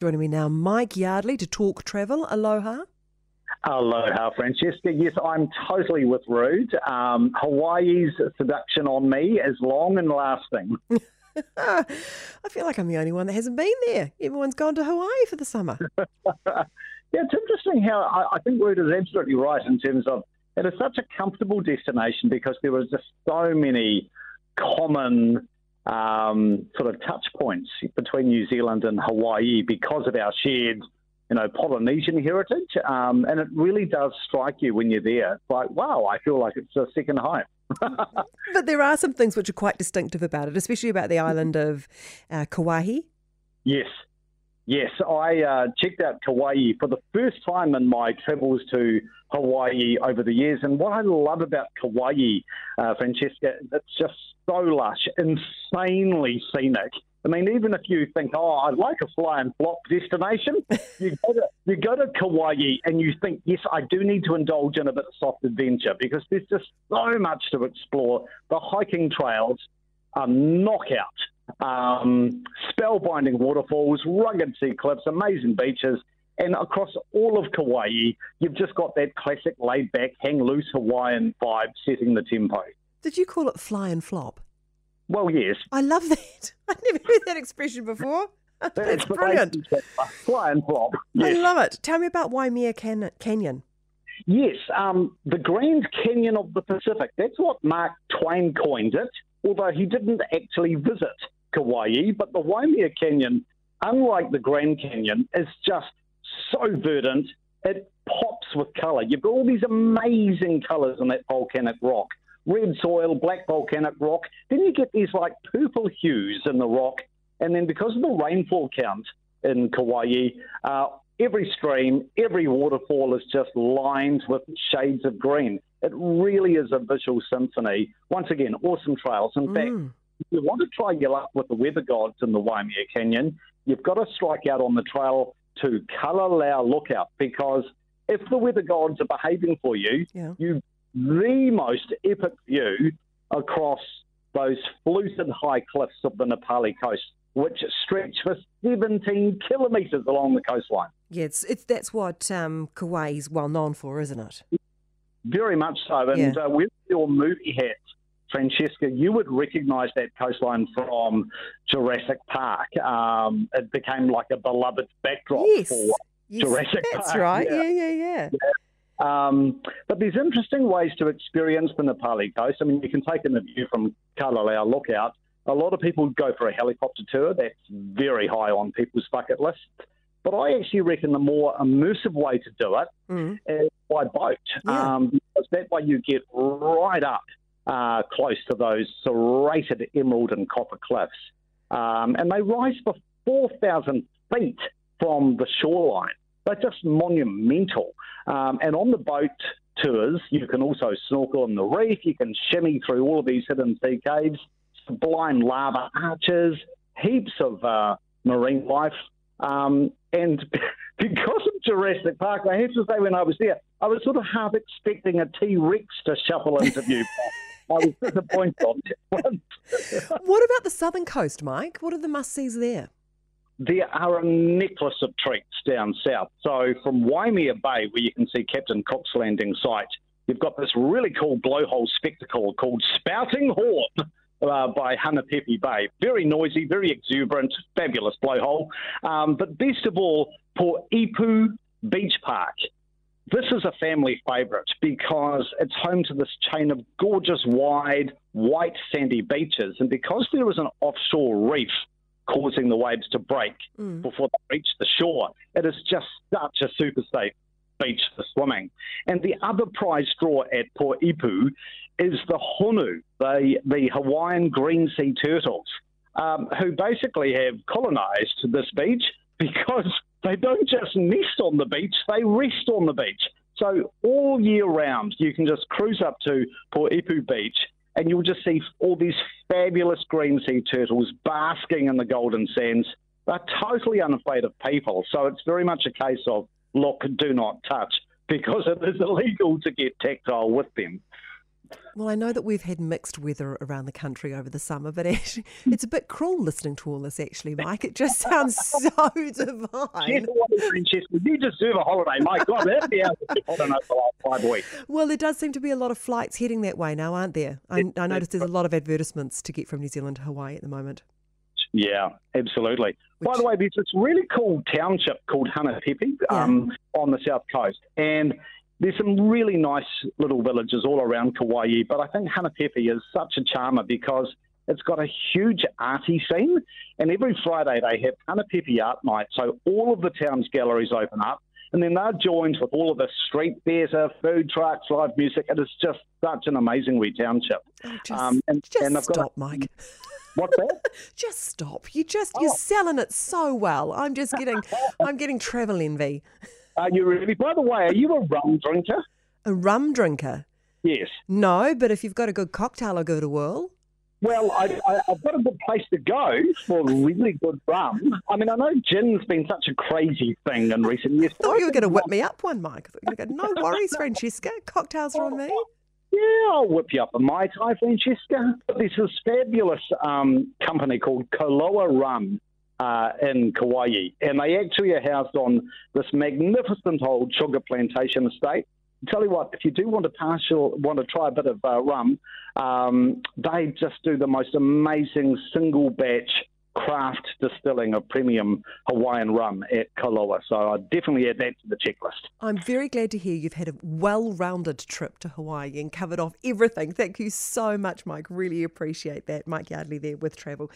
Joining me now, Mike Yardley to talk travel. Aloha. Aloha, Francesca. Yes, I'm totally with Rude. Um, Hawaii's seduction on me is long and lasting. I feel like I'm the only one that hasn't been there. Everyone's gone to Hawaii for the summer. yeah, it's interesting how I, I think Rude is absolutely right in terms of it is such a comfortable destination because there are just so many common um, sort of touch points between New Zealand and Hawaii because of our shared, you know, Polynesian heritage. Um, and it really does strike you when you're there. It's like, wow, I feel like it's a second home. but there are some things which are quite distinctive about it, especially about the island of uh, Kauai. Yes, Yes, I uh, checked out Kauai for the first time in my travels to Hawaii over the years. And what I love about Kauai, uh, Francesca, it's just so lush, insanely scenic. I mean, even if you think, oh, I'd like a fly and flop destination, you go to you go to Kauai and you think, yes, I do need to indulge in a bit of soft adventure because there's just so much to explore. The hiking trails are knockout um, spellbinding waterfalls, rugged sea cliffs, amazing beaches. And across all of Kauai, you've just got that classic laid back, hang loose Hawaiian vibe setting the tempo. Did you call it fly and flop? Well, yes. I love that. I've never heard that expression before. That's, brilliant. Fly and flop. Yes. I love it. Tell me about Waimea Can- Canyon. Yes, um, the Grand Canyon of the Pacific. That's what Mark Twain coined it, although he didn't actually visit Kauai, but the Waimea Canyon, unlike the Grand Canyon, is just so verdant. It pops with colour. You've got all these amazing colours in that volcanic rock. Red soil, black volcanic rock. Then you get these like purple hues in the rock. And then because of the rainfall count in Kauai, uh, every stream, every waterfall is just lined with shades of green. It really is a visual symphony. Once again, awesome trails. In mm. fact, you want to try your luck with the weather gods in the Waimea Canyon, you've got to strike out on the trail to Kalalau Lookout because if the weather gods are behaving for you, yeah. you the most epic view across those fluted high cliffs of the Na Pali coast, which stretch for 17 kilometres along the coastline. Yeah, it's, it's that's what um, Kauai is well known for, isn't it? Very much so. And yeah. uh, with your movie hat, Francesca, you would recognise that coastline from Jurassic Park. Um, it became like a beloved backdrop yes. for yes, Jurassic that's Park. That's right. Yeah, yeah, yeah. yeah. yeah. Um, but there's interesting ways to experience the Na Pali coast. I mean, you can take in a view from Kalalau Lookout. A lot of people go for a helicopter tour. That's very high on people's bucket list. But I actually reckon the more immersive way to do it mm. is by boat. Yeah. Um, because that way you get right up uh, close to those serrated emerald and copper cliffs. Um, and they rise for 4,000 feet from the shoreline. They're just monumental. Um, and on the boat tours, you can also snorkel on the reef, you can shimmy through all of these hidden sea caves, sublime lava arches, heaps of uh, marine life. Um, and because of Jurassic Park, I have to say, when I was there, I was sort of half expecting a T Rex to shuffle into view. I was disappointed on that What about the southern coast, Mike? What are the must sees there? There are a necklace of treats down south. So from Waimea Bay, where you can see Captain Cook's landing site, you've got this really cool blowhole spectacle called Spouting Horn. Uh, by Hanapepe Bay. Very noisy, very exuberant, fabulous blowhole. Um, but best of all, Poipu Beach Park this is a family favourite because it's home to this chain of gorgeous, wide, white, sandy beaches. And because there is an offshore reef causing the waves to break mm. before they reach the shore, it is just such a super safe beach for swimming. And the other prize draw at Poipu is the honu, the, the Hawaiian green sea turtles, um, who basically have colonised this beach because they don't just nest on the beach, they rest on the beach. So all year round, you can just cruise up to Poipu Beach and you'll just see all these fabulous green sea turtles basking in the golden sands. They're totally unafraid of people. So it's very much a case of look, do not touch, because it is illegal to get tactile with them. Well, I know that we've had mixed weather around the country over the summer, but actually, it's a bit cruel listening to all this, actually, Mike. It just sounds so divine. You deserve a holiday. My God, that'd be out enough for like five weeks. Well, there does seem to be a lot of flights heading that way now, aren't there? I, I noticed there's a lot of advertisements to get from New Zealand to Hawaii at the moment. Yeah, absolutely. Which... By the way, there's this really cool township called Hanapepe um, yeah. on the south coast, and there's some really nice little villages all around Kauai, but I think Hanapepe is such a charmer because it's got a huge arty scene, and every Friday they have Hanapepe Art Night, so all of the town's galleries open up, and then they're joined with all of the street theatre, food trucks, live music. It is just such an amazing wee township. Oh, just, um, and, just and stop, a, Mike. What's that? just stop. You just oh. you're selling it so well. I'm just getting I'm getting travel envy. Are you really? By the way, are you a rum drinker? A rum drinker? Yes. No, but if you've got a good cocktail, I'll give it a whirl. Well, I, have got a good place to go for really good rum. I mean, I know gin's been such a crazy thing in recent years. I thought you were going to whip me up one, Mike. I thought you were going to go, no worries, Francesca. Cocktails are on me. Yeah, I'll whip you up a Mai Tai, Francesca. There's this fabulous um, company called Koloa Rum uh, in Kauai, and they actually are housed on this magnificent old sugar plantation estate. Tell you what, if you do want to partial, want to try a bit of uh, rum, um, they just do the most amazing single batch craft distilling of premium Hawaiian rum at Koloa. So I definitely add that to the checklist. I'm very glad to hear you've had a well rounded trip to Hawaii and covered off everything. Thank you so much, Mike. Really appreciate that. Mike Yardley there with Travel.